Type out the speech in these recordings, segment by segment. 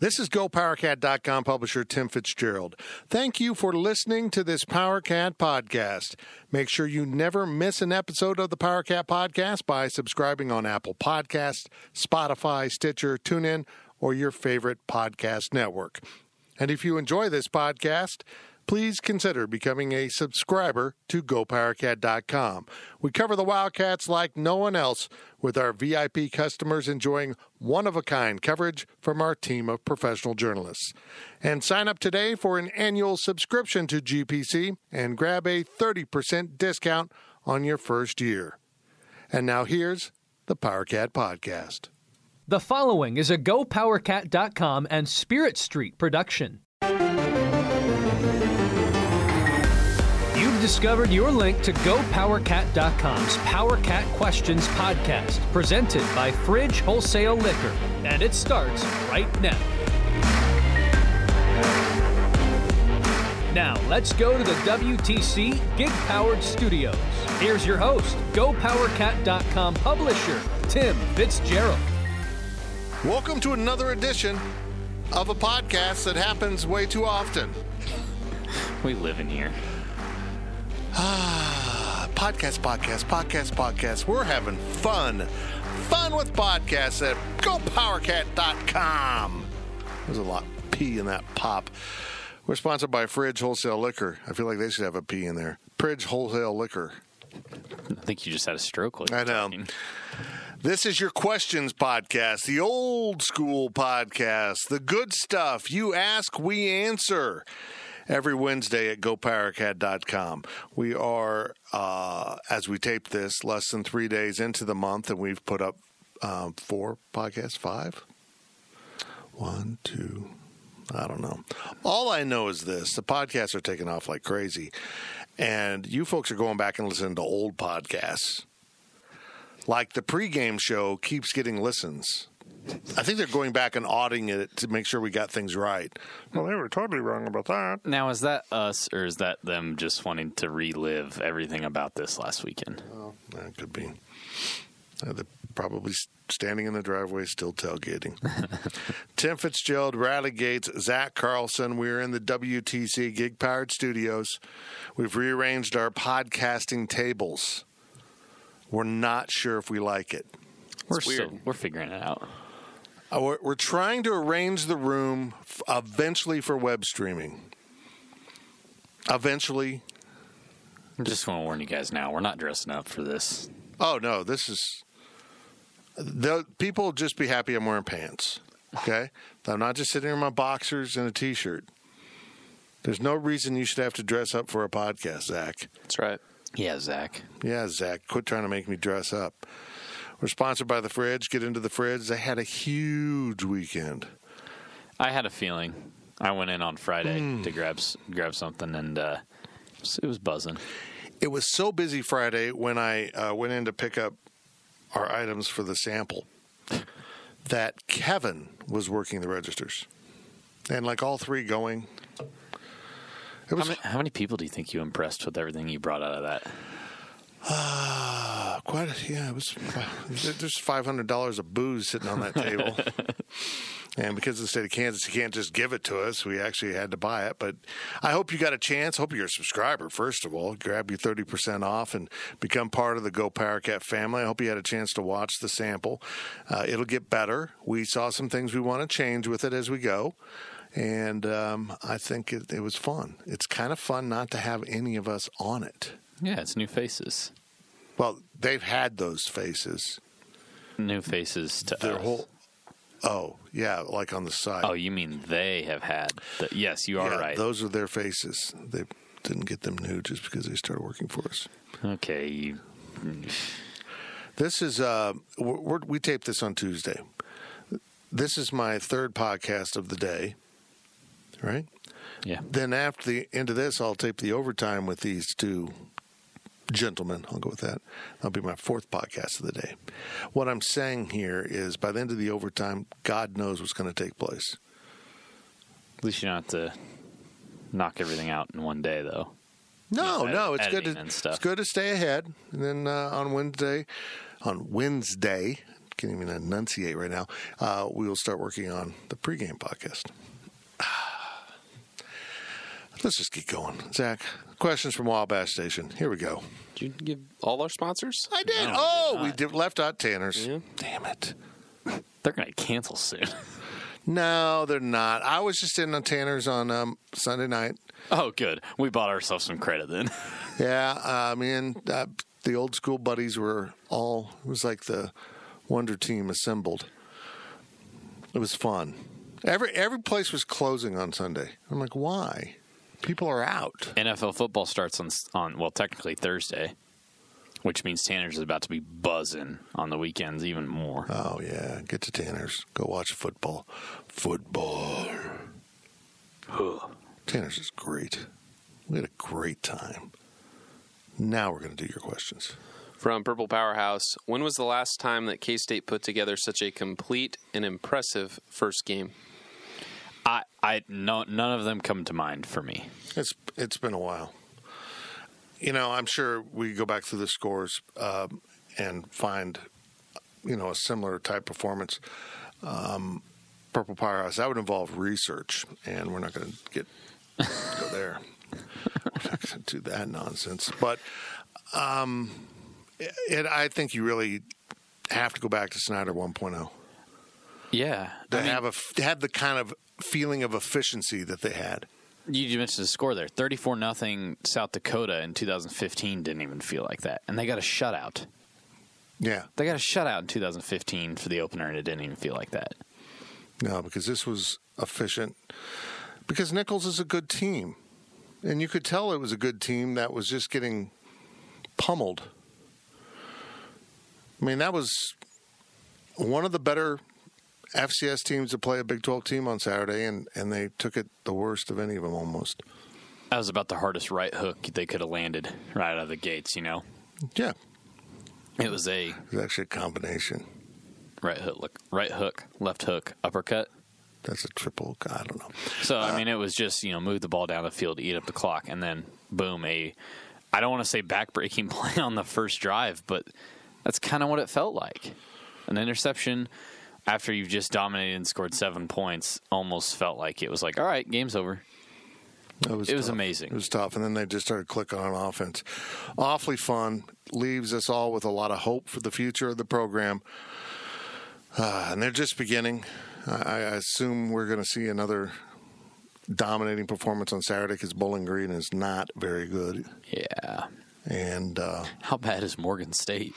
This is GoPowerCat.com publisher Tim Fitzgerald. Thank you for listening to this PowerCat podcast. Make sure you never miss an episode of the PowerCat podcast by subscribing on Apple Podcasts, Spotify, Stitcher, TuneIn, or your favorite podcast network. And if you enjoy this podcast, please consider becoming a subscriber to GoPowerCat.com. We cover the Wildcats like no one else, with our VIP customers enjoying one of a kind coverage from our team of professional journalists. And sign up today for an annual subscription to GPC and grab a 30% discount on your first year. And now here's the PowerCat Podcast. The following is a GoPowerCat.com and Spirit Street production. Discovered your link to GoPowerCat.com's PowerCat Questions podcast, presented by Fridge Wholesale Liquor, and it starts right now. Now, let's go to the WTC Gig Powered Studios. Here's your host, GoPowerCat.com publisher, Tim Fitzgerald. Welcome to another edition of a podcast that happens way too often. We live in here. Ah, podcast, podcast, podcast, podcast. We're having fun. Fun with podcasts at gopowercat.com. There's a lot of P in that pop. We're sponsored by Fridge Wholesale Liquor. I feel like they should have a P in there. Fridge Wholesale Liquor. I think you just had a stroke. I know. talking. This is your questions podcast, the old school podcast, the good stuff. You ask, we answer. Every Wednesday at gopowercat.com. We are, uh, as we tape this, less than three days into the month, and we've put up um, four podcasts, five? One, two, I don't know. All I know is this the podcasts are taking off like crazy. And you folks are going back and listening to old podcasts like the pregame show keeps getting listens. I think they're going back and auditing it to make sure we got things right. Well, they were totally wrong about that. Now, is that us or is that them just wanting to relive everything about this last weekend? Oh, that could be. Uh, they're probably standing in the driveway, still tailgating. Tim Fitzgerald, Riley Gates, Zach Carlson. We're in the WTC Gig Powered Studios. We've rearranged our podcasting tables. We're not sure if we like it. We're weird. still we're figuring it out. Uh, We're, we're trying to arrange the room f- eventually for web streaming. Eventually. I just want to warn you guys now. We're not dressing up for this. Oh no, this is. The people will just be happy I'm wearing pants. Okay, I'm not just sitting in my boxers and a t-shirt. There's no reason you should have to dress up for a podcast, Zach. That's right. Yeah, Zach. Yeah, Zach, quit trying to make me dress up. We're sponsored by the Fridge. Get into the Fridge. They had a huge weekend. I had a feeling. I went in on Friday Hmm. to grab grab something, and uh, it was- buzzing. It was so busy Friday when I uh, went in to pick up our items for the sample that Kevin was working the registers, and like all three going. It How many, how many people do you think you impressed with everything you brought out of that? quite. A, yeah, it was. There's five hundred dollars of booze sitting on that table, and because of the state of Kansas, you can't just give it to us. We actually had to buy it. But I hope you got a chance. Hope you're a subscriber first of all. Grab your thirty percent off and become part of the Go Powercat family. I hope you had a chance to watch the sample. Uh, it'll get better. We saw some things we want to change with it as we go. And um, I think it, it was fun. It's kind of fun not to have any of us on it. Yeah, it's new faces. Well, they've had those faces. New faces to Their us. whole. Oh yeah, like on the side. Oh, you mean they have had? The, yes, you are yeah, right. Those are their faces. They didn't get them new just because they started working for us. okay, you, This is uh, we taped this on Tuesday. This is my third podcast of the day. Right. yeah. Then after the end of this, I'll tape the overtime with these two gentlemen. I'll go with that. That'll be my fourth podcast of the day. What I'm saying here is by the end of the overtime, God knows what's going to take place. At least you don't have to knock everything out in one day, though. No, no, it's good to it's good to stay ahead. And then uh, on Wednesday, on Wednesday, can't even enunciate right now. Uh, we will start working on the pregame podcast. Let's just get going. Zach, questions from Wabash Station. Here we go. Did you give all our sponsors? I did. No, oh, did we did left out Tanner's. Yeah. Damn it. They're going to cancel soon. No, they're not. I was just in on Tanner's on um, Sunday night. oh, good. We bought ourselves some credit then. Yeah, uh, me and uh, the old school buddies were all. It was like the Wonder Team assembled. It was fun. Every every place was closing on Sunday. I'm like, why? People are out. NFL football starts on on well, technically Thursday, which means Tanner's is about to be buzzing on the weekends even more. Oh yeah, get to Tanner's. Go watch football. Football. Tanner's is great. We had a great time. Now we're going to do your questions. From Purple Powerhouse, when was the last time that K State put together such a complete and impressive first game? I, I no, none of them come to mind for me. It's it's been a while. You know, I'm sure we go back through the scores um, and find, you know, a similar type performance. Um, Purple Powerhouse that would involve research, and we're not going to get go there. we're not going to do that nonsense. But um, it, I think you really have to go back to Snyder 1.0 Yeah, to I mean, have a have the kind of feeling of efficiency that they had. you mentioned the score there, thirty-four nothing South Dakota in 2015 didn't even feel like that, and they got a shutout. Yeah, They got a shutout in 2015 for the opener, and it didn't even feel like that. No, because this was efficient. Because Nicholls is a good team. And you could tell it was a good team that was just getting pummeled. I mean, that was one of the better FCS teams to play a Big 12 team on Saturday, and, and they took it the worst of any of them almost. That was about the hardest right hook they could have landed right out of the gates. You know, Yeah, it was a it was actually a combination. right hook, look, right hook, left hook, uppercut. That's a triple, I don't know. So I uh, mean, it was just you know move the ball down the field, eat up the clock, and then boom, a I don't want to say backbreaking play on the first drive, but that's kind of what it felt like. An interception after you've just dominated and scored seven points almost felt like it was like, all right, game's over. It was, It was amazing. It was tough, and then they just started clicking on offense. Awfully fun. Leaves us all with a lot of hope for the future of the program. Uh, and they're just beginning. I, I assume we're going to see another dominating performance on Saturday because Bowling Green is not very good. Yeah. And uh, How bad is Morgan State?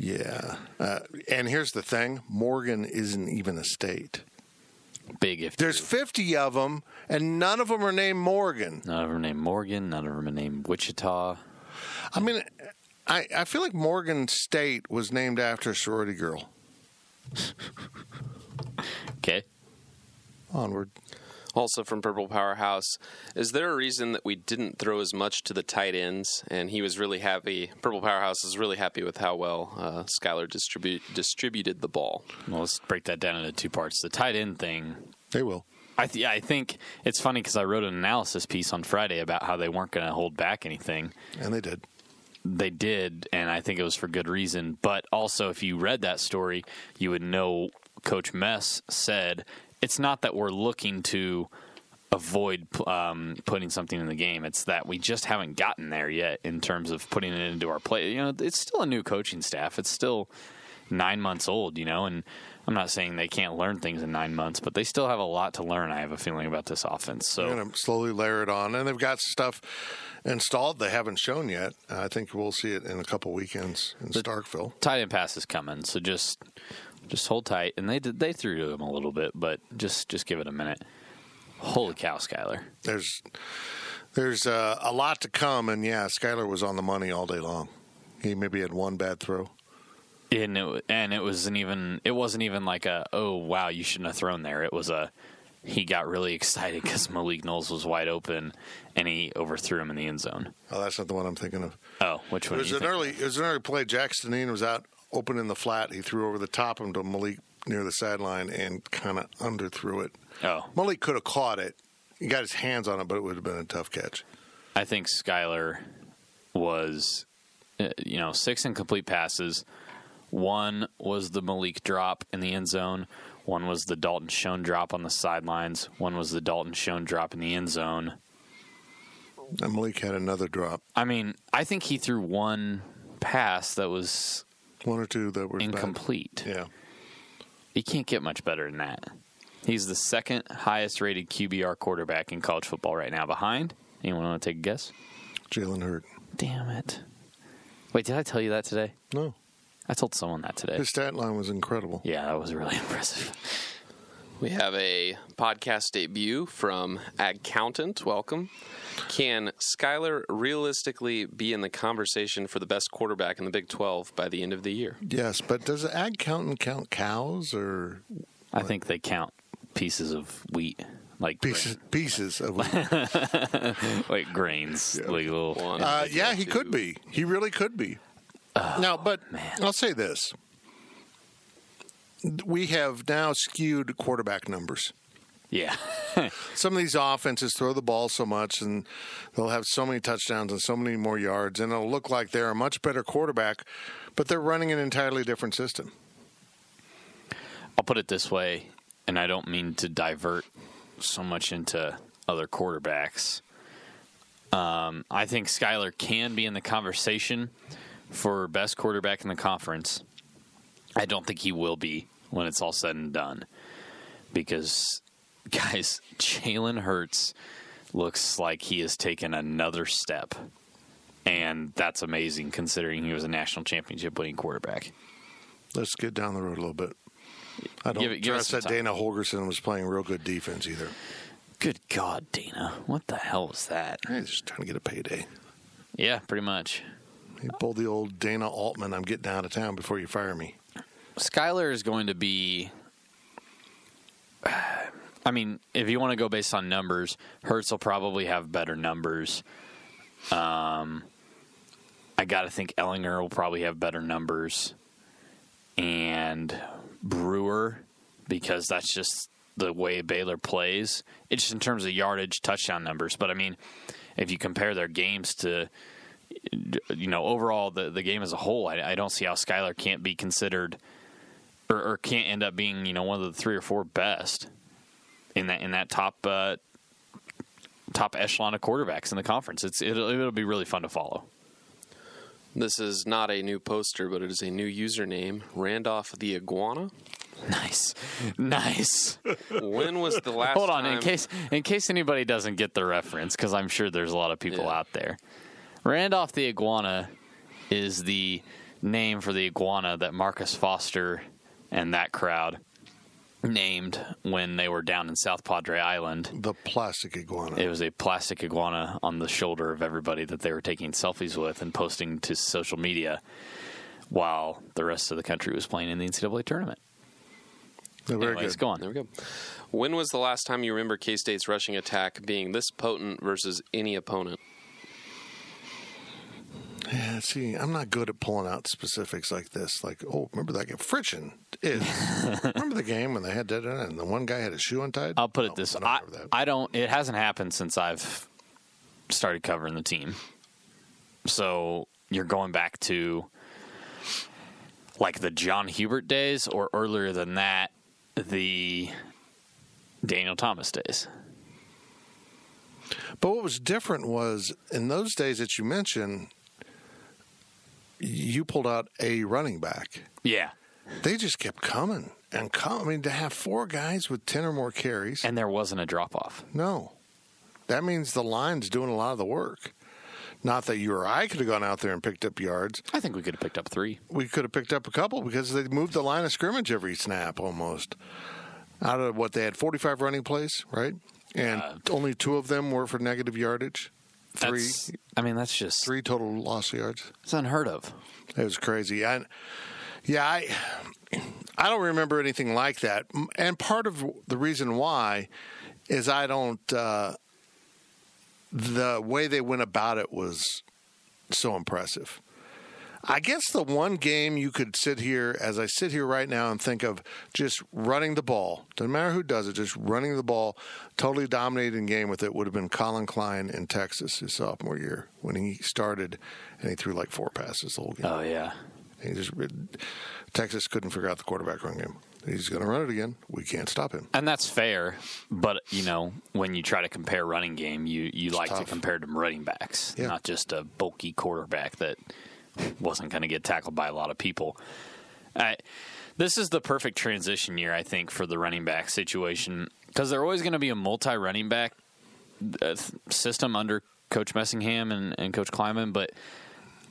Yeah, uh, and here's the thing: Morgan isn't even a state. Big if There's 50 of them, and none of them are named Morgan. none of them are named Morgan, none of them are named Wichita. I mean, I, I feel like Morgan State was named after a sorority girl. Okay. Onward. Also from Purple Powerhouse, is there a reason that we didn't throw as much to the tight ends? And he was really happy. Purple Powerhouse is really happy with how well uh, Skylar distribute, distributed the ball. Well, let's break that down into two parts. The tight end thing, They will. I th- I think it's funny because I wrote an analysis piece on Friday about how they weren't going to hold back anything. And they did. They did, and I think it was for good reason. But also, if you read that story, you would know Coach Mess said it's not that we're looking to avoid um, putting something in the game. It's that we just haven't gotten there yet in terms of putting it into our play. You know, it's still a new coaching staff. It's still nine months old. You know, and I'm not saying they can't learn things in nine months, but they still have a lot to learn. I have a feeling about this offense. So They're going to slowly layer it on. And they've got stuff installed they haven't shown yet. I think we'll see it in a couple weekends in Starkville. tight end pass is coming, so just just hold tight. And they did they threw to him a little bit, but just just give it a minute. Holy cow, Skylar! There's there's uh, a lot to come. And yeah, Skylar was on the money all day long. He maybe had one bad throw. And it and it wasn't even it wasn't even like a oh wow you shouldn't have thrown there. It was a he got really excited because Malik Knowles was wide open and he overthrew him in the end zone. Oh, that's not the one I'm thinking of. Oh, which It was an early. It was an early play. Jax Dineen was out open in the flat. He threw over the top of him to Malik near the sideline and kind of underthrew it. Oh, Malik could have caught it. He got his hands on it, but it would have been a tough catch. I think Skylar was, uh, you know, six incomplete passes, One was the Malik drop in the end zone. One was the Dalton Schoen drop on the sidelines. One was the Dalton Schoen drop in the end zone. And Malik had another drop, I mean, I think he threw one pass that was one or two that were bad. incomplete. Yeah, You can't get much better than that. He's the second highest rated QBR quarterback in college football right now. Behind anyone want to take a guess? Jalen Hurt. Damn it! Wait, did I tell you that today? No, I told someone that today. his stat line was incredible. Yeah, that was really impressive. We have a podcast debut from Accountant. Welcome. Can Skylar realistically be in the conversation for the best quarterback in the Big 12 by the end of the year? Yes, but does the ag countant count cows or I think they count pieces of wheat, like pieces pieces of? like grains, like little. One. Uh, yeah, he could be. He really could be. now, but I'll say this: we have now skewed quarterback numbers. Yeah, Some of these offenses throw the ball so much, and they'll have so many touchdowns and so many more yards, and it'll look like they're a much better quarterback, but they're running an entirely different system. I'll put it this way, and I don't mean to divert so much into other quarterbacks. Um, I think Skylar can be in the conversation for best quarterback in the conference. I don't think he will be when it's all said and done because, guys, Jalen Hurts looks like he has taken another step. And that's amazing considering he was a national championship winning quarterback. Let's get down the road a little bit. I don't Give it- give trust that time. Dana Holgorsen was playing real good defense either. Good God, Dana. What the hell was that? He's just trying to get a payday. Yeah, pretty much. He pulled the old Dana Altman, I'm getting out of town before you fire me. Skylar is going to be. I mean, if you want to go based on numbers, Hurts will probably have better numbers. Um, I got to think Ehlinger will probably have better numbers, and Brewer because that's just the way Baylor plays. It's just in terms of yardage, touchdown numbers. But I mean, if you compare their games to you know, overall the the game as a whole, I, I don't see how Skylar can't be considered or, or can't end up being you know one of the three or four best in that in that top uh, top echelon of quarterbacks in the conference. It's it'll, it'll be really fun to follow. This is not a new poster, but it is a new username Randolph the Iguana. Nice, nice. When was the last Hold on, in case in case anybody doesn't get the reference, because I'm sure there's a lot of people Yeah. out there. Randolph the iguana is the name for the iguana that Marcus Foster and that crowd named when they were down in South Padre Island. The plastic iguana. It was a plastic iguana on the shoulder of everybody that they were taking selfies with and posting to social media while the rest of the country was playing in the NCAA tournament. They're very Anyways, good. go on. There we go. When was the last time you remember K State's rushing attack being this potent versus any opponent? Yeah, see, I'm not good at pulling out specifics like this. Like, oh, remember that game? Friction is. remember the game when they had that and the one guy had his shoe untied? I'll put No, it this: I I. I don't. It hasn't happened since I've started covering the team. So you're going back to like the John Hubert days, or earlier than that, the Daniel Thomas days. But what was different was in those days that you mentioned, you pulled out a running back. Yeah, They just kept coming and coming. I mean, to have four guys with 10 or more carries, and there wasn't a drop off. no. That means the line's doing a lot of the work. Not that you or I could have gone out there and picked up yards. I think we could have picked up three. We could have picked up a couple because they moved the line of scrimmage every snap almost. Out of what they had 45 running plays, right? And only two of them were for negative yardage. Three, That's, I mean, that's just three total loss yards. it's unheard of. It was crazy. I, yeah, I, I don't remember anything like that. And part of the reason why is I don't. Uh, the way they went about it was so impressive. I guess the one game you could sit here, as I sit here right now, and think of just running the ball. Doesn't matter who does it, just running the ball, totally dominating game with it would have been Collin Klein in Texas his sophomore year when he started and he threw like four passes the whole game. Oh yeah, He just Texas couldn't figure out the quarterback run game. He's going to run it again. We can't stop him. And that's fair, but you know when you try to compare running game, you you like to compare to running backs, Yeah. not just a bulky quarterback that wasn't going to get tackled by a lot of people. I, this is the perfect transition year, I think, for the running back situation because they're always going to be a multi running back uh, system under Coach Messingham and, and Coach Klieman, but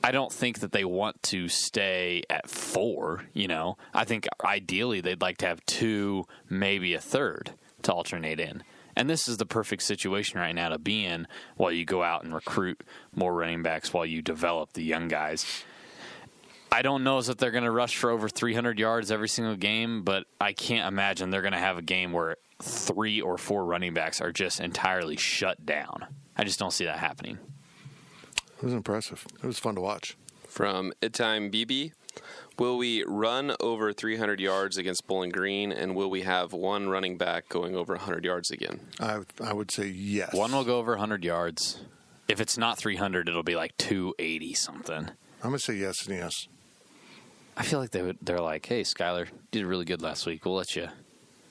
I don't think that they want to stay at four. You know, I think ideally they'd like to have two, maybe a third to alternate in. And this is the perfect situation right now to be in while you go out and recruit more running backs while you develop the young guys. I don't know that they're going to rush for over 300 yards every single game, but I can't imagine they're going to have a game where three or four running backs are just entirely shut down. I just don't see that happening. It was impressive. It was fun to watch. From Itime BB, will we run over 300 yards against Bowling Green, and will we have one running back going over 100 yards again? I I would say yes. One will go over 100 yards. If it's not 300, it'll be like 280 something. I'm going to say yes and yes. I feel like they would. They're like, "Hey, Skylar did really good last week. We'll let you,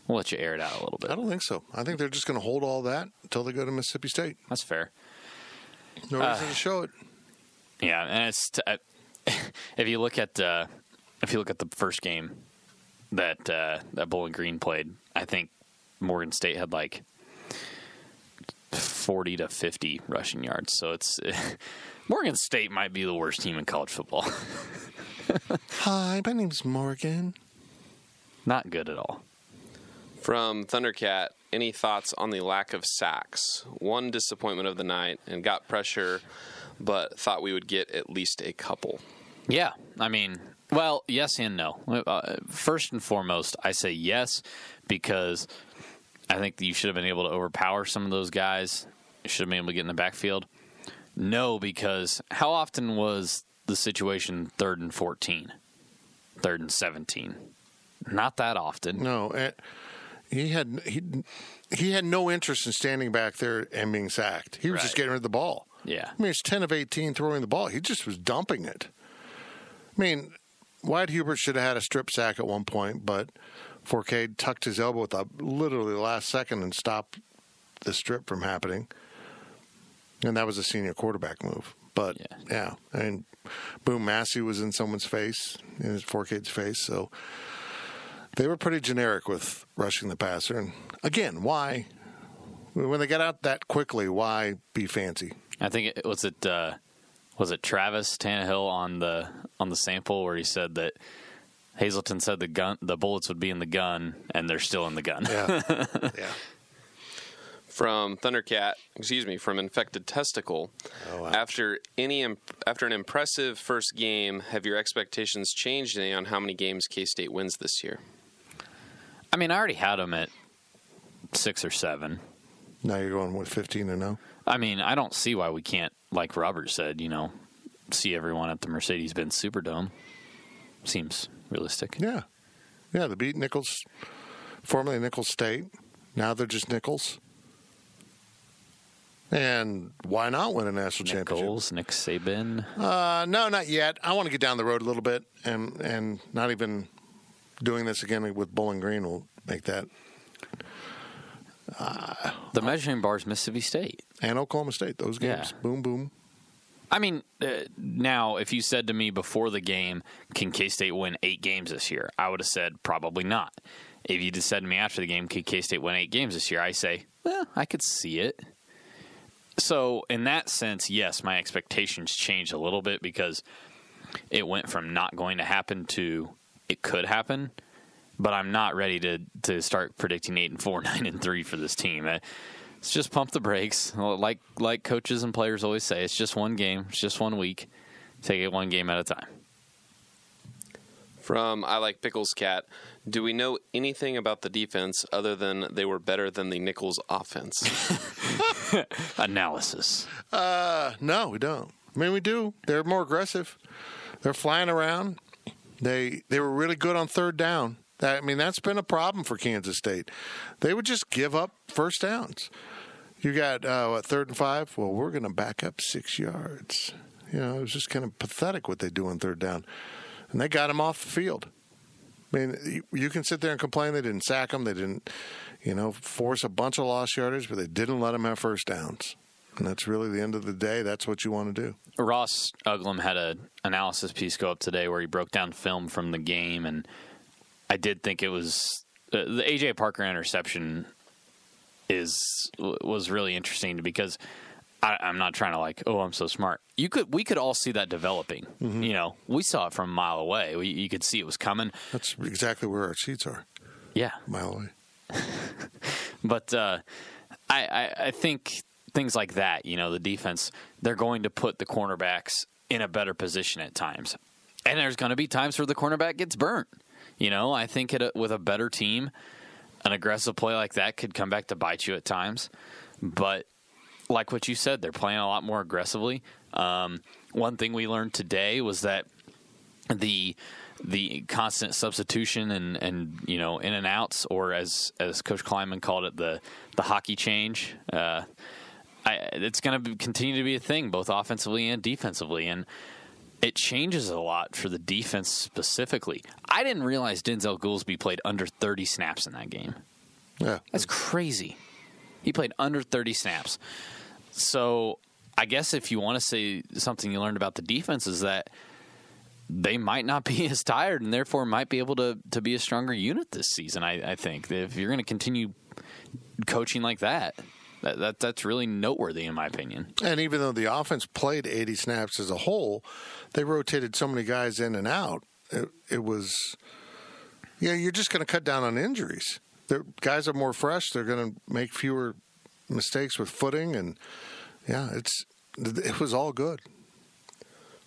we'll let you air it out a little bit. I don't think so. I think they're just going to hold all that until they go to Mississippi State. That's fair. No reason to show it. Yeah, and it's t- uh, if you look at uh, if you look at the first game that uh, that Bowling Green played, I think Morgan State had like forty to fifty rushing yards. So it's Morgan State might be the worst team in college football. Hi, my name's Morgan. Not good at all. From Thundercat, any thoughts on the lack of sacks? One disappointment of the night, and got pressure, but thought we would get at least a couple. Yeah, I mean, well, yes and no. Uh, first and foremost, I say yes because I think you should have been able to overpower some of those guys. You should have been able to get in the backfield. No, because how often was the situation third and 14, third and 17? Not that often. No, eh, he had he he had no interest in standing back there and being sacked. He was just getting rid of the ball. Yeah. I mean, it's ten of eighteen throwing the ball. He just was dumping it. I mean, Wyatt Hubert should have had a strip sack at one point, but Fourcade tucked his elbow at the literally the last second and stopped the strip from happening. And that was a senior quarterback move. But Yeah. yeah, I mean, Boom Massey was in someone's face, in his Fourcade's face, so they were pretty generic with rushing the passer. And again, why? When they get out that quickly, why be fancy? I think it was it uh, was it Travis Tannehill on the on the sample where he said that Hazleton said the gun the bullets would be in the gun and they're still in the gun. Yeah, yeah. From Thundercat, excuse me, from Infected Testicle. Oh, wow. After any imp- after an impressive first game, have your expectations changed any on how many games K State wins this year? I mean, I already had them at six or seven. Now you're going with 15 and 0. I mean, I don't see why we can't, like Robert said, you know, see everyone at the Mercedes Benz Superdome. Seems realistic. Yeah, yeah. the beat Nicholls, formerly Nicholls State. Now they're just Nicholls. And why not win a national championship? Nicholls, Nick Saban. Uh, no, not yet. I want to get down the road a little bit, and and not even doing this again with Bowling Green will make that. The measuring bar is Mississippi State. And Oklahoma State, those games, Yeah. boom, boom. I mean, uh, now if you said to me before the game, can K State win eight games this year? I would have said probably not. If you just said to me after the game, can K State win eight games this year? I say, well, I could see it. So in that sense, yes, my expectations changed a little bit because it went from not going to happen to it could happen. But I'm not ready to to start predicting eight and four, nine and three for this team. Uh, It's just pump the brakes, like like coaches and players always say. It's just one game. It's just one week. Take it one game at a time. From I Like Pickles Cat, do we know anything about the defense other than they were better than the Nicholls offense? Analysis. Uh, no, we don't. I mean, we do. They're more aggressive. They're flying around. They they were really good on third down. That, I mean, that's been a problem for Kansas State. They would just give up first downs. You got uh, what third and five? Well, we're going to back up six yards. You know, it was just kind of pathetic what they do on third down. and they got him off the field. I mean, you- can sit there and complain they didn't sack him, they didn't, you know, force a bunch of lost yardage, but they didn't let him have first downs. And that's really the end of the day. That's what you want to do. Ross Uglum had an analysis piece go up today where he broke down film from the game, and I did think it was uh, the AJ Parker interception is was really interesting because I, I'm not trying to like, oh, I'm so smart. You could we could all see that developing. You know, we saw it from a mile away. We, you could see it was coming. That's exactly where our seats are, Yeah, a mile away. But uh, I, I, I think things like that, you know, the defense, they're going to put the cornerbacks in a better position at times. And there's going to be times where the cornerback gets burnt. You know, I think it, with a better team, an aggressive play like that could come back to bite you at times. But like what you said, they're playing a lot more aggressively. Um, one thing we learned today was that the the constant substitution and, and you know in and outs, or as as Coach Klieman called it, the the hockey change. Uh, I, it's going to continue to be a thing, both offensively and defensively, and it changes a lot for the defense specifically. I didn't realize Denzel Goolsby played under 30 snaps in that game. Yeah. That's crazy. He played under 30 snaps. So I guess if you want to say something you learned about the defense is that they might not be as tired and therefore might be able to, to be a stronger unit this season. I, I think if you're going to continue coaching like that, that, that that's really noteworthy in my opinion. And even though the offense played 80 snaps as a whole, they rotated so many guys in and out. It, it was, yeah, you're just going to cut down on injuries. The guys are more fresh. They're going to make fewer mistakes with footing, and yeah, it's it was all good.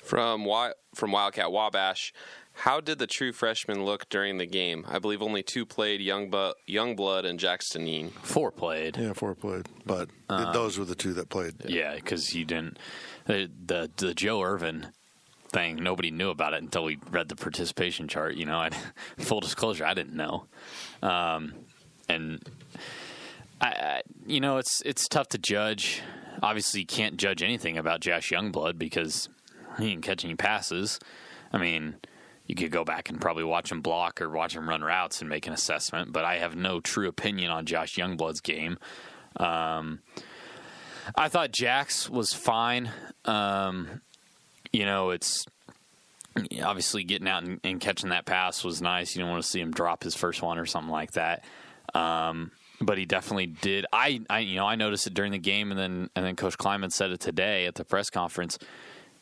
From Wi- from Wildcat Wabash, how did the true freshmen look during the game? I believe only two played, Young Bu- Youngblood and Jax Dineen. Four played. Yeah, four played, but those were the two that played. Yeah, because you didn't the, the the Joe Ervin thing. Nobody knew about it until we read the participation chart. You know, I, full disclosure, I didn't know, um, and I, I, you know, it's it's tough to judge. Obviously, you can't judge anything about Josh Youngblood because he didn't catch any passes. I mean, you could go back and probably watch him block or watch him run routes and make an assessment. But I have no true opinion on Josh Youngblood's game. Um, I thought Jax was fine. Um, you know, it's obviously getting out and, and, catching that pass was nice. You don't want to see him drop his first one or something like that. Um, but he definitely did. I, I, you know, I noticed it during the game, and then and then Coach Klieman said it today at the press conference.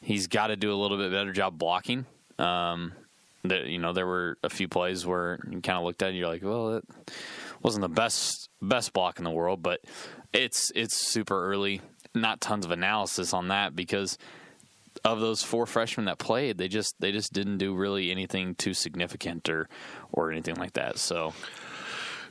He's got to do a little bit better job blocking. Um, that you know, there were a few plays where you kind of looked at it, and you're like, well, it wasn't the best best block in the world, but it's it's super early. Not tons of analysis on that because of those four freshmen that played, they just they just didn't do really anything too significant or or anything like that. So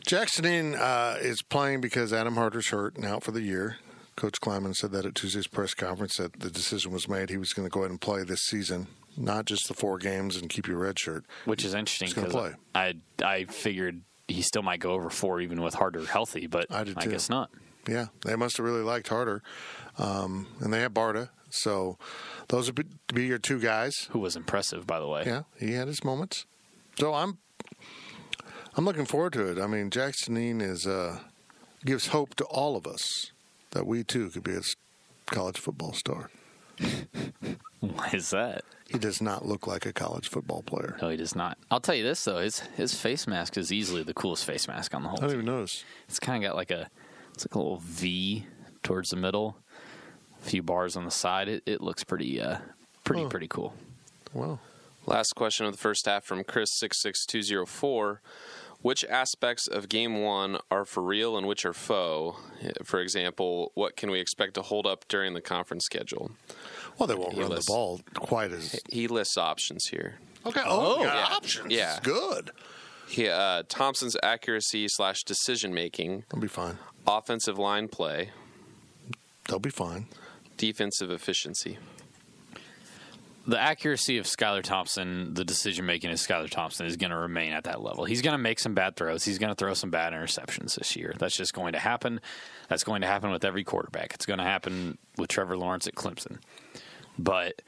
Jackson uh, is playing because Adam Harder's hurt and out for the year. Coach Klieman said that at Tuesday's press conference that the decision was made he was going to go ahead and play this season, not just the four games and keep your red shirt. which is interesting because I I figured he still might go over four even with Harder healthy, but I did I guess not. Yeah, they must have really liked Harder, um, and they have Barta. So those would be, be your two guys. Who was impressive, by the way. Yeah, he had his moments. So I'm I'm looking forward to it. I mean, Jax Dineen is uh, gives hope to all of us that we too could be a college football star. Why is that? He does not look like a college football player. No, he does not. I'll tell you this though: his his face mask is easily the coolest face mask on the whole. I don't team. even notice. It's kind of got like a it's like a little V towards the middle, a few bars on the side. It, it looks pretty uh pretty Huh. pretty cool. Wow. Last question of the first half from Chris six six two zero four. Which aspects of Game One are for real and which are faux? For example, what can we expect to hold up during the conference schedule? Well, they won't He run the ball quite as. He lists options here. Okay. Oh, yeah. options. Yeah. Good. He, uh, Thompson's accuracy slash decision making, They'll be fine. offensive line play, They'll be fine. defensive efficiency. The accuracy of Skylar Thompson, the decision making of Skylar Thompson is going to remain at that level. He's going to make some bad throws. He's going to throw some bad interceptions this year. That's just going to happen. That's going to happen with every quarterback. It's going to happen with Trevor Lawrence at Clemson. But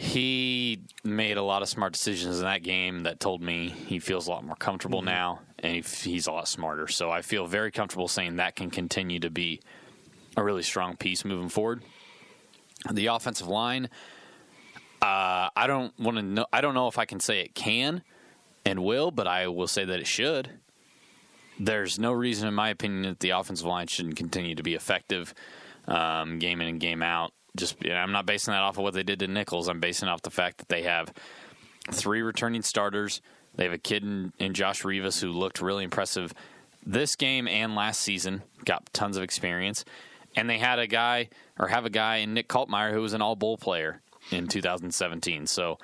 He made a lot of smart decisions in that game that told me he feels a lot more comfortable mm-hmm. now and he's a lot smarter. So I feel very comfortable saying that can continue to be a really strong piece moving forward. The offensive line, uh, I don't want to know. I don't know if I can say it can and will, but I will say that it should. There's no reason, in my opinion, that the offensive line shouldn't continue to be effective um, game in and game out. Just you know, I'm not basing that off of what they did to Nicholls. I'm basing off the fact that they have three returning starters. They have a kid in, in Josh Rivas who looked really impressive this game and last season. Got tons of experience, and they had a guy or have a guy in Nick Kaltmayer who was an All Bowl player in 2017. So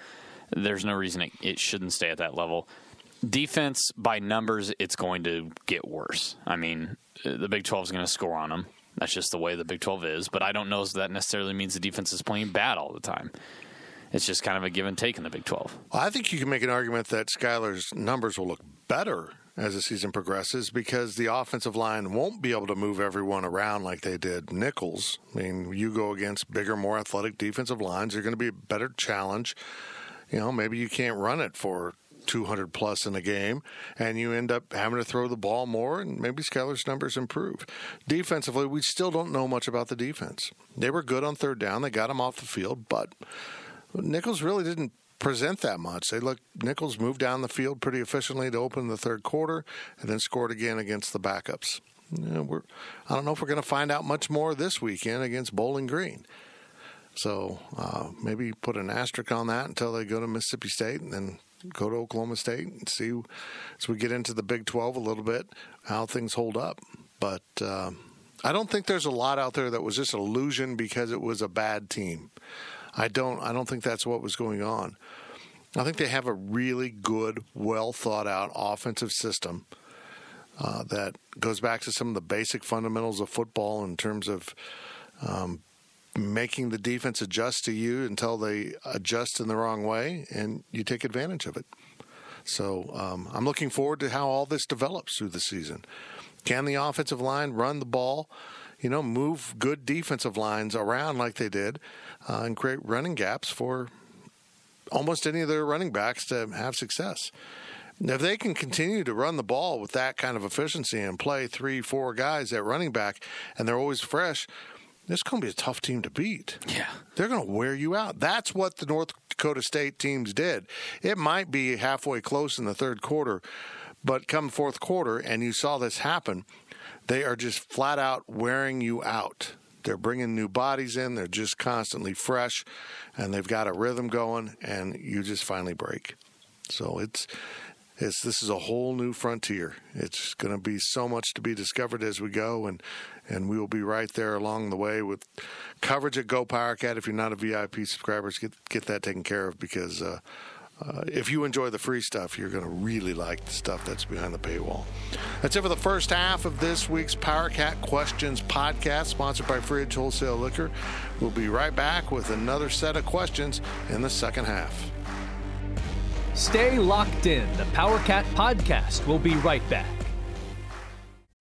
there's no reason it, it shouldn't stay at that level. Defense by numbers, it's going to get worse. I mean, the Big 12 is going to score on them. That's just the way the Big 12 is. But I don't know if that necessarily means the defense is playing bad all the time. It's just kind of a give and take in the Big 12. Well, I think you can make an argument that Skylar's numbers will look better as the season progresses because the offensive line won't be able to move everyone around like they did Nicholls. I mean, you go against bigger, more athletic defensive lines, you're going to be a better challenge. You know, maybe you can't run it for 200 plus in a game, and you end up having to throw the ball more, and maybe Skylar's numbers improve. Defensively, we still don't know much about the defense. They were good on third down, they got him off the field, but Nicholls really didn't present that much. They look Nicholls moved down the field pretty efficiently to open the third quarter, and then scored again against the backups. You know, we're, I don't know if we're going to find out much more this weekend against Bowling Green. So uh, maybe put an asterisk on that until they go to Mississippi State and then go to Oklahoma State and see as we get into the Big 12 a little bit how things hold up. But uh, I don't think there's a lot out there that was just illusion because it was a bad team. I don't. I don't think that's what was going on. I think they have a really good, well thought out offensive system uh, that goes back to some of the basic fundamentals of football in terms of um, making the defense adjust to you until they adjust in the wrong way, and you take advantage of it. So um, I'm looking forward to how all this develops through the season. Can the offensive line run the ball? You know, move good defensive lines around like they did, uh, and create running gaps for almost any of their running backs to have success. If they can continue to run the ball with that kind of efficiency and play three, four guys at running back, and they're always fresh, this going to be a tough team to beat. Yeah. They're going to wear you out. That's what the North Dakota State teams did. It might be halfway close in the third quarter, but come fourth quarter, and you saw this happen, they are just flat out wearing you out. They're bringing new bodies in. They're just constantly fresh, and they've got a rhythm going, and you just finally break. So it's it's this is a whole new frontier. It's going to be so much to be discovered as we go, and and we will be right there along the way with coverage at Go Powercat. If you're not a VIP subscriber, get get that taken care of because. Uh, uh, if you enjoy the free stuff, you're going to really like the stuff that's behind the paywall. That's it for the first half of this week's PowerCat Questions podcast, sponsored by Fridge Wholesale Liquor. We'll be right back with another set of questions in the second half. Stay locked in. The Power Cat podcast will be right back.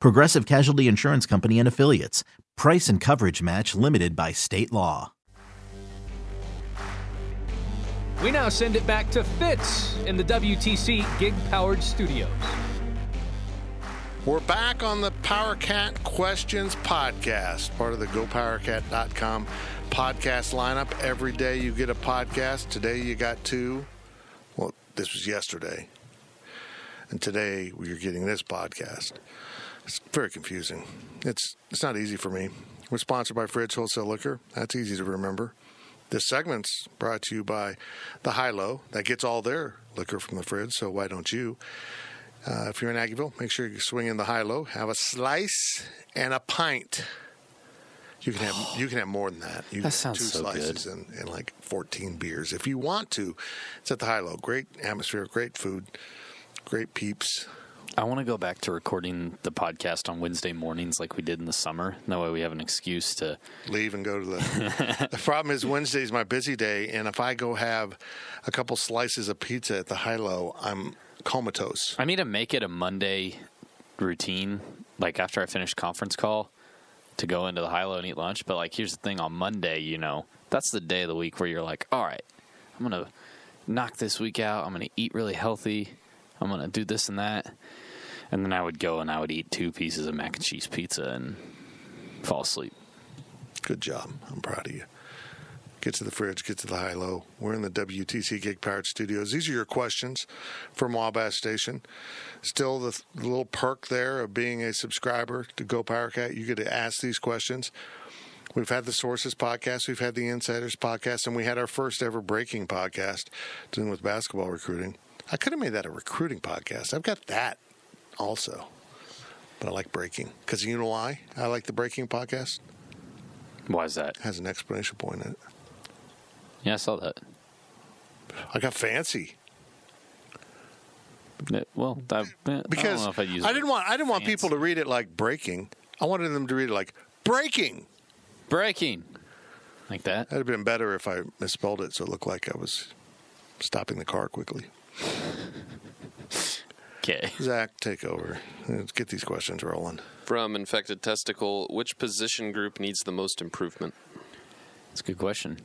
Progressive Casualty Insurance Company and Affiliates. Price and coverage match limited by state law. We now send it back to Fitz in the WTC Gig Powered Studios. We're back on the PowerCat Questions podcast, part of the GoPowerCat.com podcast lineup. Every day you get a podcast. Today you got two well, this was yesterday, and today we are getting this podcast. It's very confusing. It's it's not easy for me. We're sponsored by Fridge Wholesale Liquor. That's easy to remember. This segment's brought to you by the High Low. That gets all their liquor from the fridge, so why don't you? Uh, if you're in Aggieville, make sure you swing in the High Low. Have a slice and a pint. You can have you can have more than that. You can That have sounds two so slices and, and like 14 beers if you want to. It's at the High Low. Great atmosphere, great food, great peeps. I want to go back to recording the podcast on Wednesday mornings like we did in the summer. That way we have an excuse to. leave and go to the. the problem is Wednesday's my busy day, and if I go have a couple slices of pizza at the high low, I'm comatose. I need to make it a Monday routine, like after I finish conference call, to go into the high low and eat lunch. But like, here's the thing: on Monday, you know, that's the day of the week where you're like, all right, I'm gonna knock this week out. I'm gonna eat really healthy. I'm gonna do this and that. And then I would go and I would eat two pieces of mac and cheese pizza and fall asleep. Good job. I'm proud of you. Get to the fridge, get to the high low. We're in the WTC Gig Pirate Studios. These are your questions from Wabash Station. Still, the, th- the little perk there of being a subscriber to Go Powercat, you get to ask these questions. We've had the Sources podcast, we've had the Insiders podcast, and we had our first ever breaking podcast dealing with basketball recruiting. I could have made that a recruiting podcast. I've got that also. But I like breaking. Because you know why I like the breaking podcast? Why is that? It has an explanation point in it. Yeah, I saw that. I got fancy Yeah, Well, that, I don't because know if I'd use I didn't want I didn't want fancy. people to read it like breaking. I wanted them to read it like breaking. breaking like that. That'd have been better if I misspelled it so it looked like I was stopping the car quickly. Okay. Zach, take over. Let's get these questions rolling. From Infected Testicle, which position group needs the most improvement? It's a good question,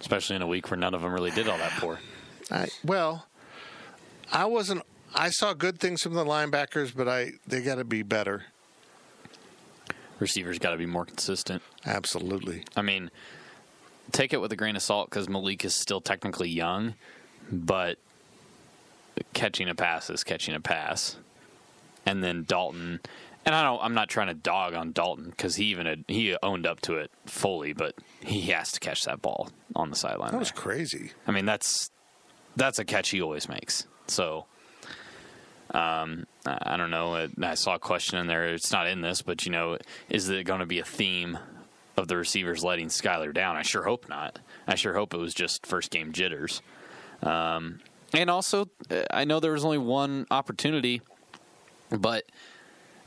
especially in a week where none of them really did all that poor. I well, I wasn't. I saw good things from the linebackers, but I they got to be better. Receivers got to be more consistent. Absolutely. I mean, take it with a grain of salt because Malik is still technically young, but catching a pass is catching a pass. And then Dalton, and I don't. I'm not trying to dog on Dalton because he even had, he owned up to it fully, but he has to catch that ball on the sideline. That was there. crazy. I mean, that's that's a catch he always makes. So, um, I don't know. I I saw a question in there. It's not in this, but you know, is it going to be a theme of the receivers letting Skylar down? I sure hope not. I sure hope it was just first game jitters. Um, and also, uh, I know there was only one opportunity, but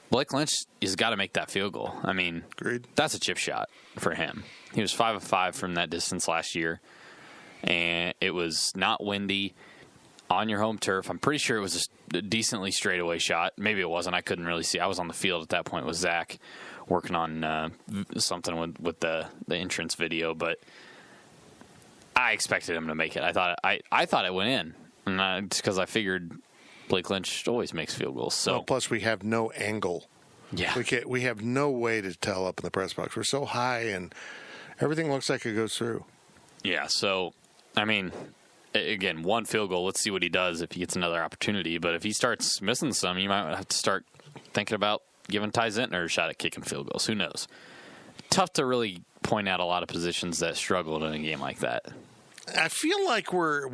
Blake Lynch has got to make that field goal. I mean, Agreed. that's a chip shot for him. He was five of five from that distance last year, and it was not windy on your home turf. I'm pretty sure it was a decently straightaway shot. Maybe it wasn't. I couldn't really see. I was on the field at that point with Zach, working on uh, something with with the the entrance video, but I expected him to make it. I thought I I thought it went in, and I, just because I figured Blake Lynch always makes field goals. So Well, plus we have no angle. yeah, We can't. We have no way to tell up in the press box. We're so high, and everything looks like it goes through. Yeah, so I mean, again, one field goal. Let's see what he does if he gets another opportunity. But if he starts missing some, you might have to start thinking about giving Ty Zentner a shot at kicking field goals. Who knows? Tough to really point out a lot of positions that struggled in a game like that. I feel like we're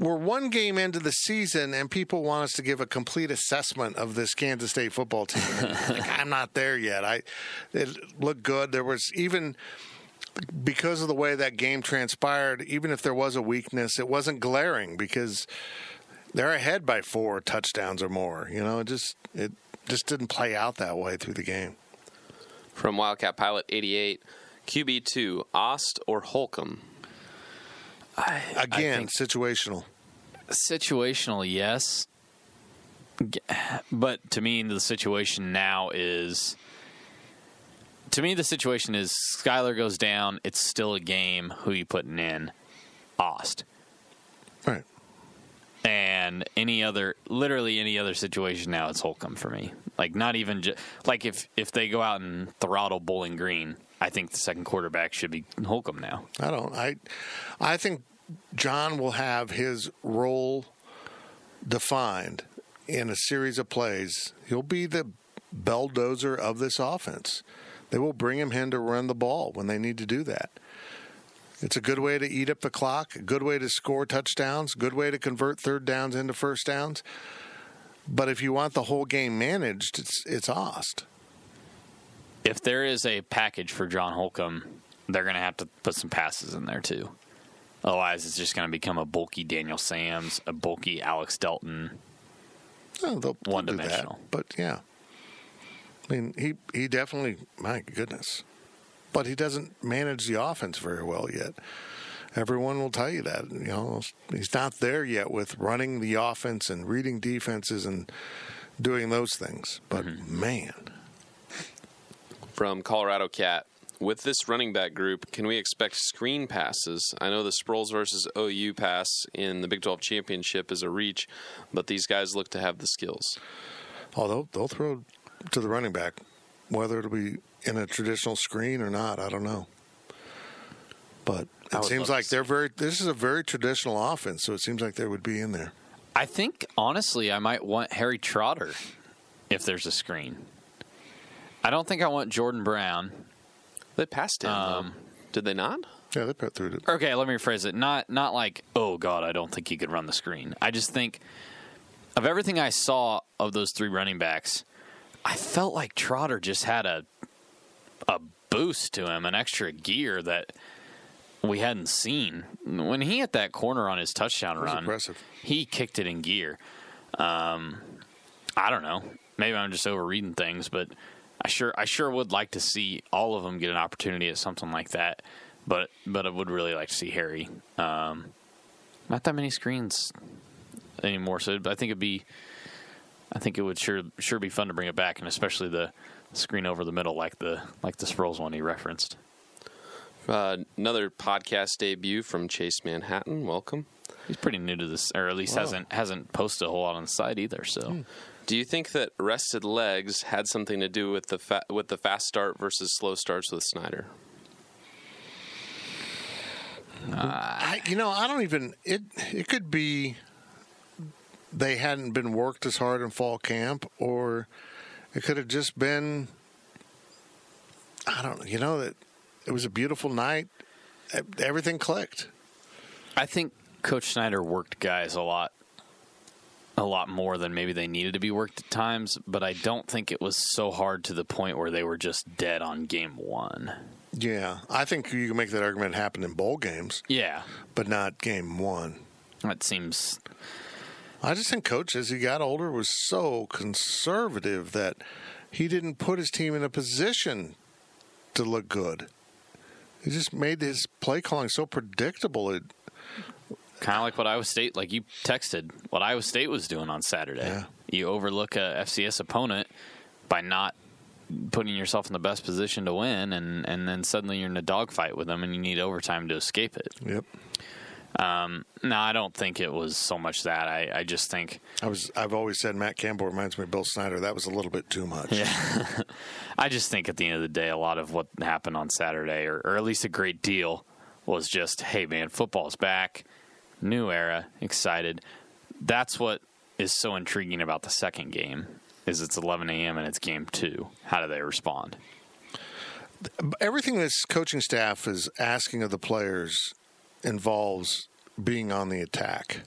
we're one game into the season, and people want us to give a complete assessment of this Kansas State football team. like, I'm not there yet. I it looked good. There was even because of the way that game transpired. Even if there was a weakness, it wasn't glaring because they're ahead by four touchdowns or more. You know, it just it just didn't play out that way through the game. From Wildcat Pilot 88, QB2, Ast or Holcomb? Again, think- situational. Situational, yes. But to me, the situation now is. To me, the situation is Skylar goes down. It's still a game. Who you putting in? Ast. Right. and any other literally any other situation now it's Holcomb for me. Like not even just like if if they go out and throttle Bowling Green, I think the second quarterback should be Holcomb now. I don't. I, I think John will have his role defined in a series of plays, he'll be the bulldozer of this offense. They will bring him in to run the ball when they need to do that. It's a good way to eat up the clock, a good way to score touchdowns, good way to convert third downs into first downs. But if you want the whole game managed, it's it's Ast. If there is a package for John Holcomb, they're going to have to put some passes in there too. Otherwise, it's just going to become a bulky Daniel Sams, a bulky Alex Delton. Oh, they'll, they'll One do that. But yeah, I mean, he he definitely, my goodness, but he doesn't manage the offense very well yet. Everyone will tell you that. You know, he's not there yet with running the offense and reading defenses and doing those things. But mm-hmm. man, From Colorado Cat. With this running back group, can we expect screen passes? I know the Sproles versus OU pass in the Big 12 championship is a reach, but these guys look to have the skills. oh, they'll they'll throw to the running back, whether it'll be in a traditional screen or not. I don't know. But it seems like they're very. This is a very traditional offense, so it seems like they would be in there. I think honestly, I might want Harry Trotter if there's a screen. I don't think I want Jordan Brown. They passed him. Um, Did they not? Yeah, they put through it. Okay, let me rephrase it. Not not like, oh god, I don't think he could run the screen. I just think of everything I saw of those three running backs, I felt like Trotter just had a a boost to him, an extra gear that we hadn't seen. When he hit that corner on his touchdown was run, impressive. he kicked it in gear. Um, I don't know. Maybe I'm just overreading things, but I sure I sure would like to see all of them get an opportunity at something like that. But but I would really like to see Harry. Um, not that many screens anymore, so but I think it'd be. I think it would sure sure be fun to bring it back, and especially the screen over the middle, like the like the Sproles one he referenced. Uh, another podcast debut from Chase Manhattan. Welcome. He's pretty new to this, or at least hasn't hasn't posted a whole lot on the site either. So Do you think that rested legs had something to do with the fa- with the fast start versus slow starts with Snyder? I, you know, I don't even. It it could be they hadn't been worked as hard in fall camp, or it could have just been. I don't. Know, you know that it was a beautiful night. Everything clicked. I think Coach Snyder worked guys a lot, a lot more than maybe they needed to be worked at times. But I don't think it was so hard to the point where they were just dead on game one. Yeah, I think you can make that argument happen in bowl games, Yeah, but not game one. that seems. I just think coach, as he got older, was so conservative that he didn't put his team in a position to look good. He just made his play calling so predictable. It, Kind of like what Iowa State, like you texted, what Iowa State was doing on Saturday. Yeah. You overlook a FCS opponent by not putting yourself in the best position to win, and, and then suddenly you're in a dogfight with them, and you need overtime to escape it. yep. Um, no, I don't think it was so much that. I, I just think I was. I've always said Matt Campbell reminds me of Bill Snyder. That was a little bit too much. Yeah. I just think at the end of the day, a lot of what happened on Saturday, or, or at least a great deal, was just, hey, man, football's back, new era, excited. That's what is so intriguing about the second game. Is it's 11 a.m. and it's game two. How do they respond? Everything this coaching staff is asking of the players involves being on the attack.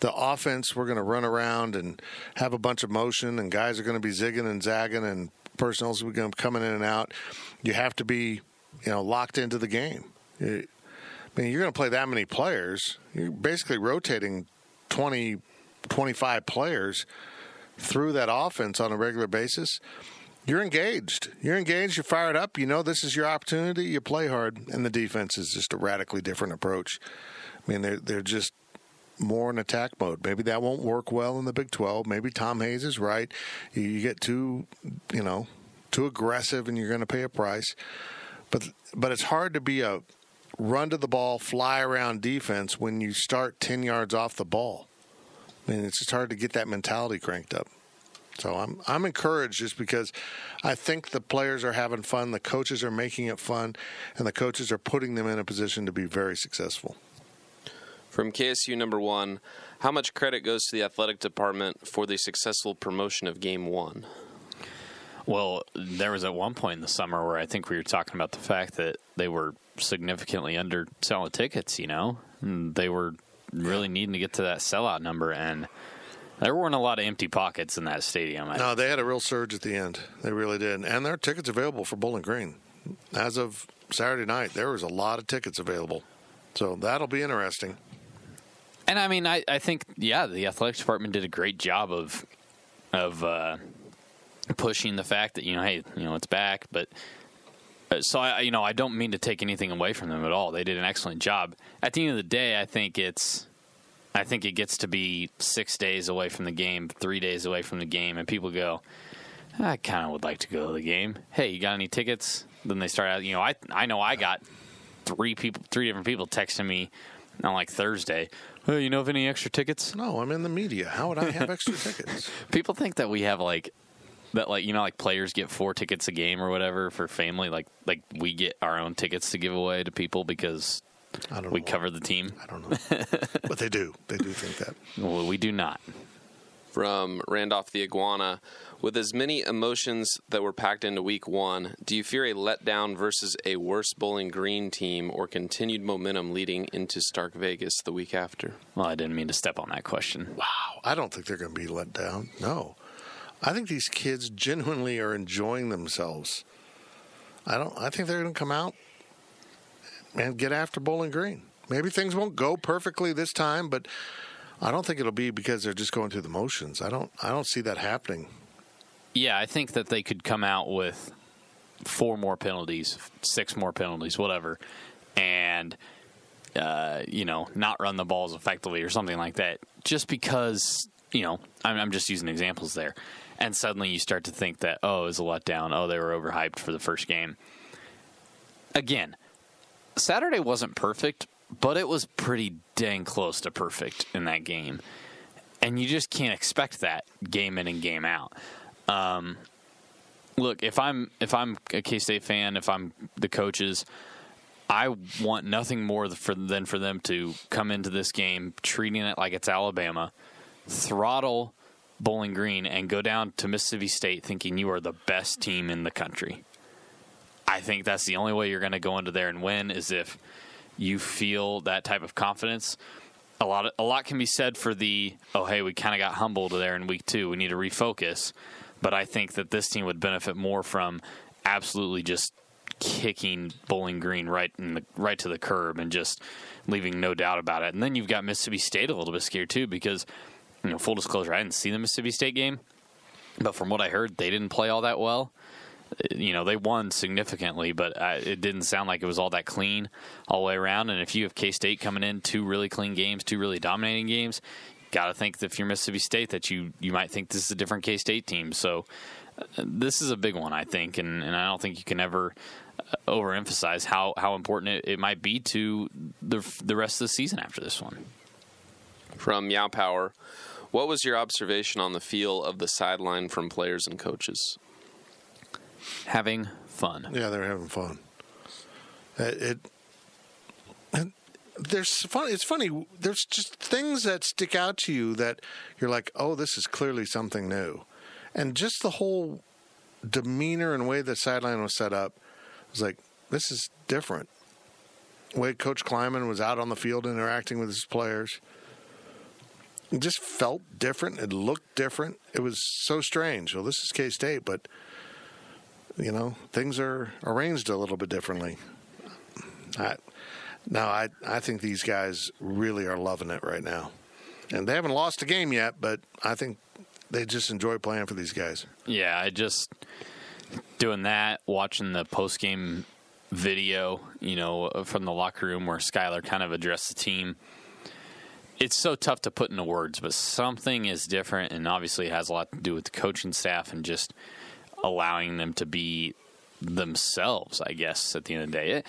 The offense, we're going to run around and have a bunch of motion, and guys are going to be zigging and zagging, and personnel's going to be coming in and out. You have to be, you know, locked into the game. I mean, you're going to play that many players. You're basically rotating 20, 25 players through that offense on a regular basis. You're engaged. You're engaged. You're fired up. You know this is your opportunity. You play hard, and the defense is just a radically different approach. I mean, they're they're just more in attack mode. Maybe that won't work well in the Big Twelve. Maybe Tom Hayes is right. You get too, you know, too aggressive, and you're going to pay a price. But but it's hard to be a run to the ball, fly around defense when you start ten yards off the ball. I mean, it's just hard to get that mentality cranked up. So I'm I'm encouraged just because I think the players are having fun, the coaches are making it fun, and the coaches are putting them in a position to be very successful. From KSU number one, How much credit goes to the athletic department for the successful promotion of Game One? Well, there was at one point in the summer where I think we were talking about the fact that they were significantly under selling tickets. You know, and they were really needing to get to that sellout number, and there weren't a lot of empty pockets in that stadium. I- No, they had a real surge at the end. They really did. And there are tickets available for Bowling Green. As of Saturday night, there was a lot of tickets available. So that'll be interesting. And I mean, I, I think yeah, the athletics department did a great job of of uh, pushing the fact that you know, hey, you know, it's back. But so I, you know, I don't mean to take anything away from them at all. They did an excellent job. At the end of the day, I think it's. I think it gets to be six days away from the game, three days away from the game, and people go, I kind of would like to go to the game. Hey, you got any tickets? Then they start out. You know, I I know I got three people, three different people texting me on like Thursday. Hey, you know of any extra tickets? No, I'm in the media. How would I have extra tickets? People think that we have like that, like you know, like players get four tickets a game or whatever for family. Like like we get our own tickets to give away to people because I don't we know. cover the team. I don't know. but they do. They do think that. Well, we do not. From Randolph the Iguana, with as many emotions that were packed into Week One, do you fear a letdown versus a worse Bowling Green team, or continued momentum leading into Stark Vegas the week after? Well, I didn't mean to step on that question. Wow. I don't think they're going to be let down. No. I think these kids genuinely are enjoying themselves. I don't I think they're going to come out and get after Bowling Green. Maybe things won't go perfectly this time, but I don't think it'll be because they're just going through the motions. I don't I don't see that happening. Yeah, I think that they could come out with four more penalties, six more penalties, whatever, and uh, you know, not run the balls effectively or something like that. Just because you know, I'm, I'm just using examples there, and suddenly you start to think that oh, it was a letdown. Oh, they were overhyped for the first game. Again, Saturday wasn't perfect, but it was pretty dang close to perfect in that game. And you just can't expect that game in and game out. Um, look, if I'm if I'm a K State fan, if I'm the coaches, I want nothing more for, than for them to come into this game treating it like it's Alabama, throttle Bowling Green, and go down to Mississippi State thinking you are the best team in the country. I think that's the only way you're going to go into there and win is if you feel that type of confidence. A lot, of, a lot can be said for the oh hey we kind of got humbled there in week two. We need to refocus, but I think that this team would benefit more from absolutely just kicking Bowling Green right in the right to the curb and just leaving no doubt about it. And then you've got Mississippi State a little bit scared too because you know full disclosure I didn't see the Mississippi State game, but from what I heard they didn't play all that well you know they won significantly, but uh, it didn't sound like it was all that clean all the way around. And if you have K State coming in two really clean games, two really dominating games, got to think that if you're Mississippi State that you you might think this is a different K State team. So uh, this is a big one, I think, and, and I don't think you can ever uh, overemphasize how how important it, it might be to the the rest of the season after this one. From Yao Power, what was your observation on the feel of the sideline from players and coaches? Having fun. Yeah, they're having fun. Uh, it, it, there's fun. It's funny. There's just things that stick out to you that you're like, oh, this is clearly something new, and just the whole demeanor and way the sideline was set up was like, this is different. The way Coach Klieman was out on the field interacting with his players. It just felt different. It looked different. It was so strange. Well, this is K State, but you know things are arranged a little bit differently. I, no, I I think these guys really are loving it right now, and they haven't lost a game yet. But I think they just enjoy playing for these guys. Yeah, I just doing that, watching the post game video, you know, from the locker room where Skylar kind of addressed the team. It's so tough to put into words, but something is different, and obviously it has a lot to do with the coaching staff and just allowing them to be themselves. I guess at the end of the day, it,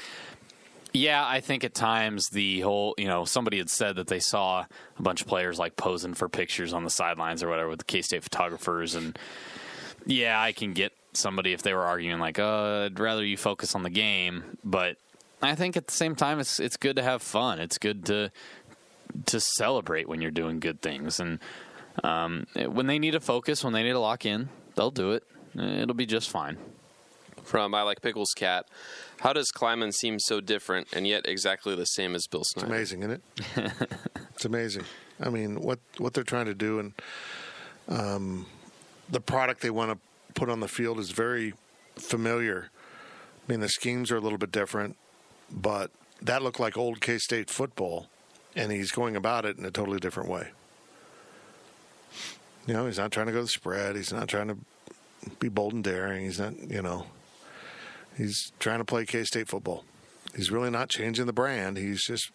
yeah, I think at times the whole, you know, somebody had said that they saw a bunch of players like posing for pictures on the sidelines or whatever with the K State photographers, and yeah, I can get somebody if they were arguing like, uh, I'd rather you focus on the game, but I think at the same time it's it's good to have fun. It's good to to celebrate when you're doing good things. And um, when they need to focus, when they need to lock in, they'll do it. It'll be just fine. From I Like Pickles Cat, how does Klieman seem so different and yet exactly the same as Bill Snyder? It's amazing, isn't it? it's amazing. I mean, what what they're trying to do and um, the product they want to put on the field is very familiar. I mean, the schemes are a little bit different, but that looked like old K State football, and he's going about it in a totally different way. You know, he's not trying to go the spread. He's not trying to be bold and daring. He's not, you know, he's trying to play K State football. He's really not changing the brand. He's just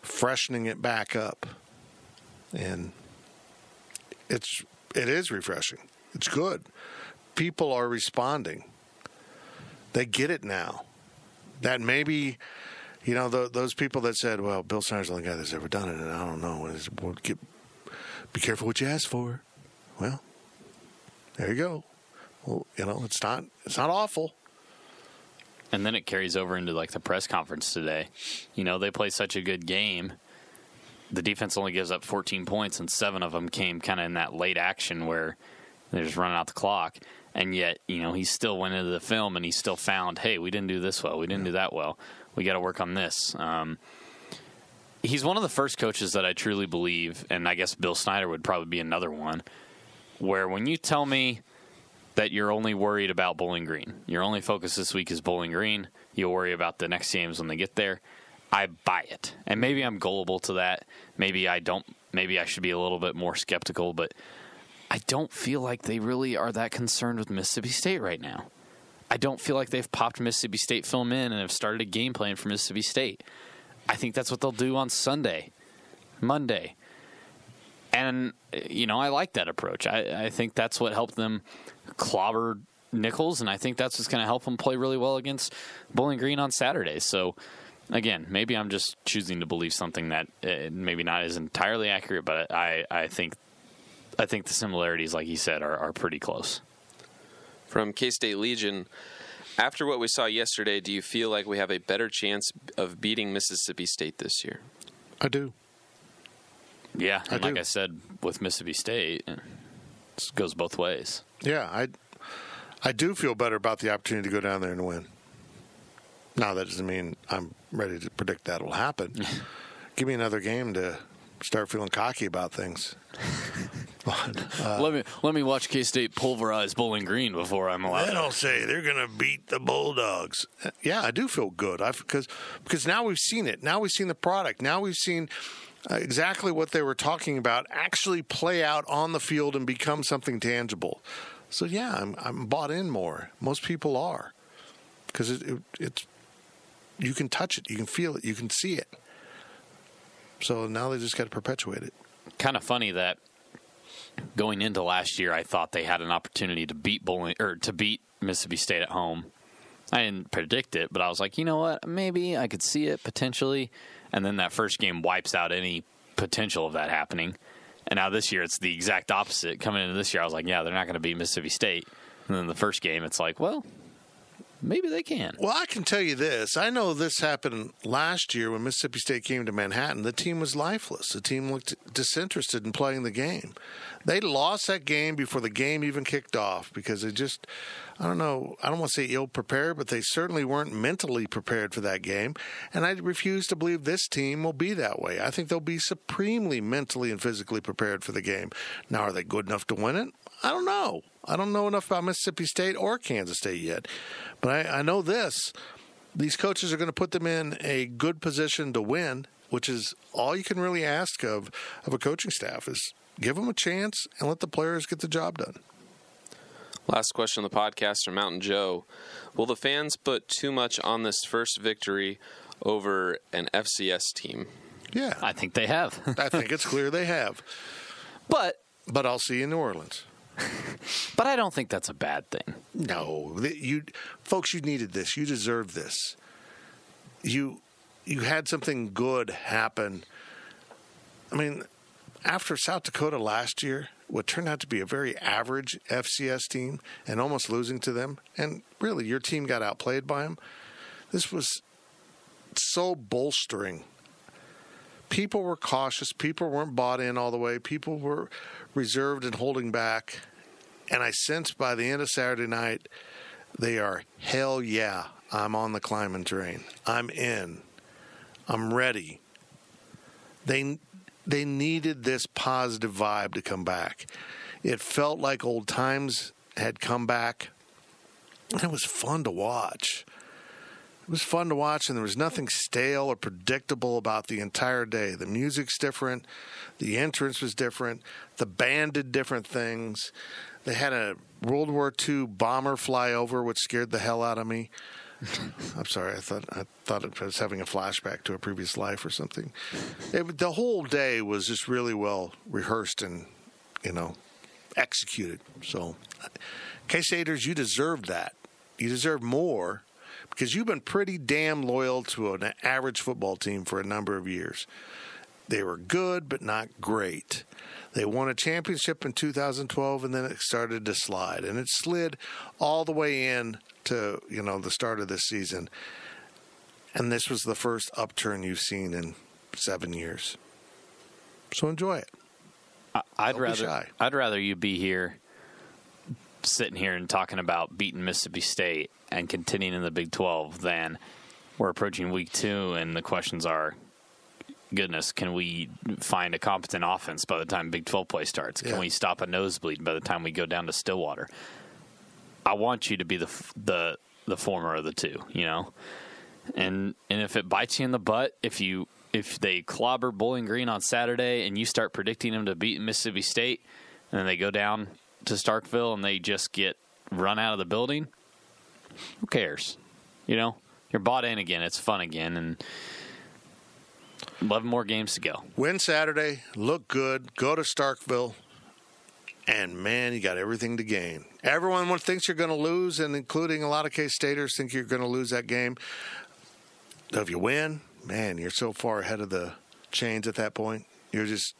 freshening it back up, and it's it is refreshing. It's good. People are responding. They get it now. That maybe, you know, the, those people that said, "Well, Bill Snyder's the only guy that's ever done it," and I don't know. Well, get, be careful what you ask for. Well, there you go. Well, you know, it's not it's not awful. And then it carries over into like the press conference today. You know, they play such a good game. The defense only gives up 14 points, and seven of them came kind of in that late action where they're just running out the clock. And yet, you know, he still went into the film and he still found, hey, we didn't do this well, we didn't do that well. We got to work on this. Um, he's one of the first coaches that I truly believe, and I guess Bill Snyder would probably be another one, where when you tell me that you're only worried about Bowling Green. Your only focus this week is Bowling Green. You'll worry about the next games when they get there. I buy it. And maybe I'm gullible to that. Maybe I don't maybe I should be a little bit more skeptical, but I don't feel like they really are that concerned with Mississippi State right now. I don't feel like they've popped Mississippi State film in and have started a game plan for Mississippi State. I think that's what they'll do on Sunday, Monday. And, you know, I like that approach. I, I think that's what helped them clobber Nicholls, and I think that's what's going to help them play really well against Bowling Green on Saturday. So, again, maybe I'm just choosing to believe something that uh, maybe not is entirely accurate, but I, I think I think the similarities, like he said, are, are pretty close. From K State Legion, after what we saw yesterday, do you feel like we have a better chance of beating Mississippi State this year? I do. Yeah, I and like. I said with Mississippi State, it goes both ways. Yeah, I I do feel better about the opportunity to go down there and win. Now that doesn't mean I'm ready to predict that will happen. Give me another game to start feeling cocky about things. But, uh, let me let me watch K State pulverize Bowling Green before I'm allowed. they don't say they're going to beat the Bulldogs. Yeah, I do feel good I, because because now we've seen it. Now we've seen the product. Now we've seen uh, exactly what they were talking about actually play out on the field and become something tangible. So yeah, I'm I'm bought in more. Most people are because it, it, it's you can touch it, you can feel it, you can see it. So now they just got to perpetuate it. kind of funny that going into last year, I thought they had an opportunity to beat Bowling or to beat Mississippi State at home. I didn't predict it, but I was like, you know what? Maybe I could see it potentially. And then that first game wipes out any potential of that happening. And now this year, it's the exact opposite. Coming into this year, I was like, yeah, they're not going to beat Mississippi State. And then the first game, it's like, well, maybe they can. Well, I can tell you this. I know this happened last year when Mississippi State came to Manhattan. The team was lifeless. The team looked disinterested in playing the game. They lost that game before the game even kicked off because they just, I don't know, I don't want to say ill prepared, but they certainly weren't mentally prepared for that game. And I refuse to believe this team will be that way. I think they'll be supremely mentally and physically prepared for the game. Now, are they good enough to win it? I don't know. I don't know enough about Mississippi State or Kansas State yet. But I, I know this these coaches are going to put them in a good position to win, which is all you can really ask of, of a coaching staff is give them a chance and let the players get the job done. Last question on the podcast from Mountain Joe. Will the fans put too much on this first victory over an FCS team? Yeah, I think they have. I think it's clear they have. but But I'll see you in New Orleans. but I don't think that's a bad thing. No, you folks, you needed this. You deserve this. You you had something good happen. I mean, after South Dakota last year, what turned out to be a very average FCS team, and almost losing to them, and really your team got outplayed by them. This was so bolstering. People were cautious. People weren't bought in all the way. People were reserved and holding back. And I sensed by the end of Saturday night, they are hell yeah, I'm on the Klieman train. I'm in. I'm ready. They they needed this positive vibe to come back. It felt like old times had come back. And it was fun to watch. It was fun to watch, and there was nothing stale or predictable about the entire day. The music's different, the entrance was different, the band did different things. They had a World War II bomber fly over, which scared the hell out of me. I'm sorry. I thought I thought I was having a flashback to a previous life or something. It, the whole day was just really well rehearsed and you know executed. So, Staters, you deserve that. You deserve more because you've been pretty damn loyal to an average football team for a number of years. They were good, but not great. They won a championship in 2012, and then it started to slide, and it slid all the way in to you know the start of this season. And this was the first upturn you've seen in seven years. So enjoy it. I'd Don't rather. I'd rather you be here sitting here and talking about beating Mississippi State and continuing in the Big 12 then we're approaching week 2 and the questions are goodness can we find a competent offense by the time Big 12 play starts? Can Yeah. we stop a nosebleed by the time we go down to Stillwater? I want you to be the the the former of the two you know? And and if it bites you in the butt, if you if they clobber Bowling Green on Saturday and you start predicting them to beat Mississippi State, and then they go down to Starkville and they just get run out of the building, who cares? You know, you're bought in again. It's fun again, and eleven more games to go. Win Saturday, look good, go to Starkville, and man, you got everything to gain. Everyone thinks you're going to lose, and including a lot of K Staters think you're going to lose that game. So if you win, man, you're so far ahead of the chains at that point. You're just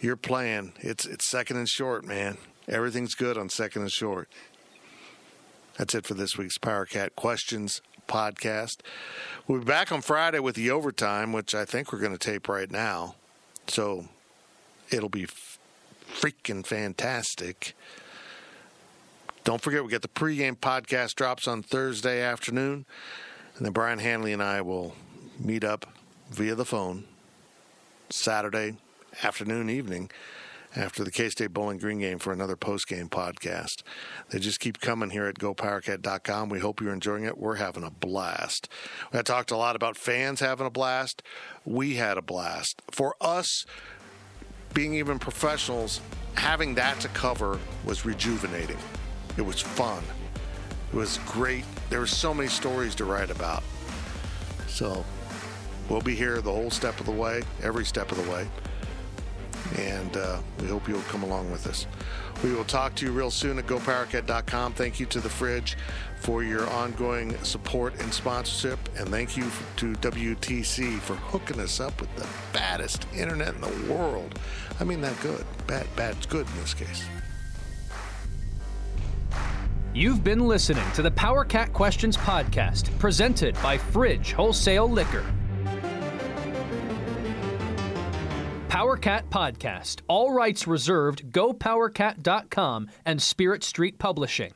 you're playing. It's it's second and short, man. Everything's good on second and short. That's it for this week's Power Cat Questions podcast. We'll be back on Friday with the overtime, which I think we're going to tape right now. So it'll be freaking fantastic. Don't forget, we got the pregame podcast drops on Thursday afternoon. And then Brian Hanley and I will meet up via the phone Saturday afternoon, evening after the K State Bowling Green game for another post game podcast. They just keep coming here at gopowercat.com. We hope you're enjoying it. We're having a blast. I talked a lot about fans having a blast. We had a blast. For us, being even professionals, having that to cover was rejuvenating. It was fun. It was great. There were so many stories to write about. So we'll be here the whole step of the way, every step of the way. And uh, we hope you'll come along with us. We will talk to you real soon at gopowercat.com. Thank you to the Fridge for your ongoing support and sponsorship. And thank you to WTC for hooking us up with the baddest internet in the world. I mean that good. Bad, bad's good in this case. You've been listening to the Power Cat Questions podcast, presented by Fridge Wholesale Liquor. Power Cat Podcast. All rights reserved. GoPowerCat.com and Spirit Street Publishing.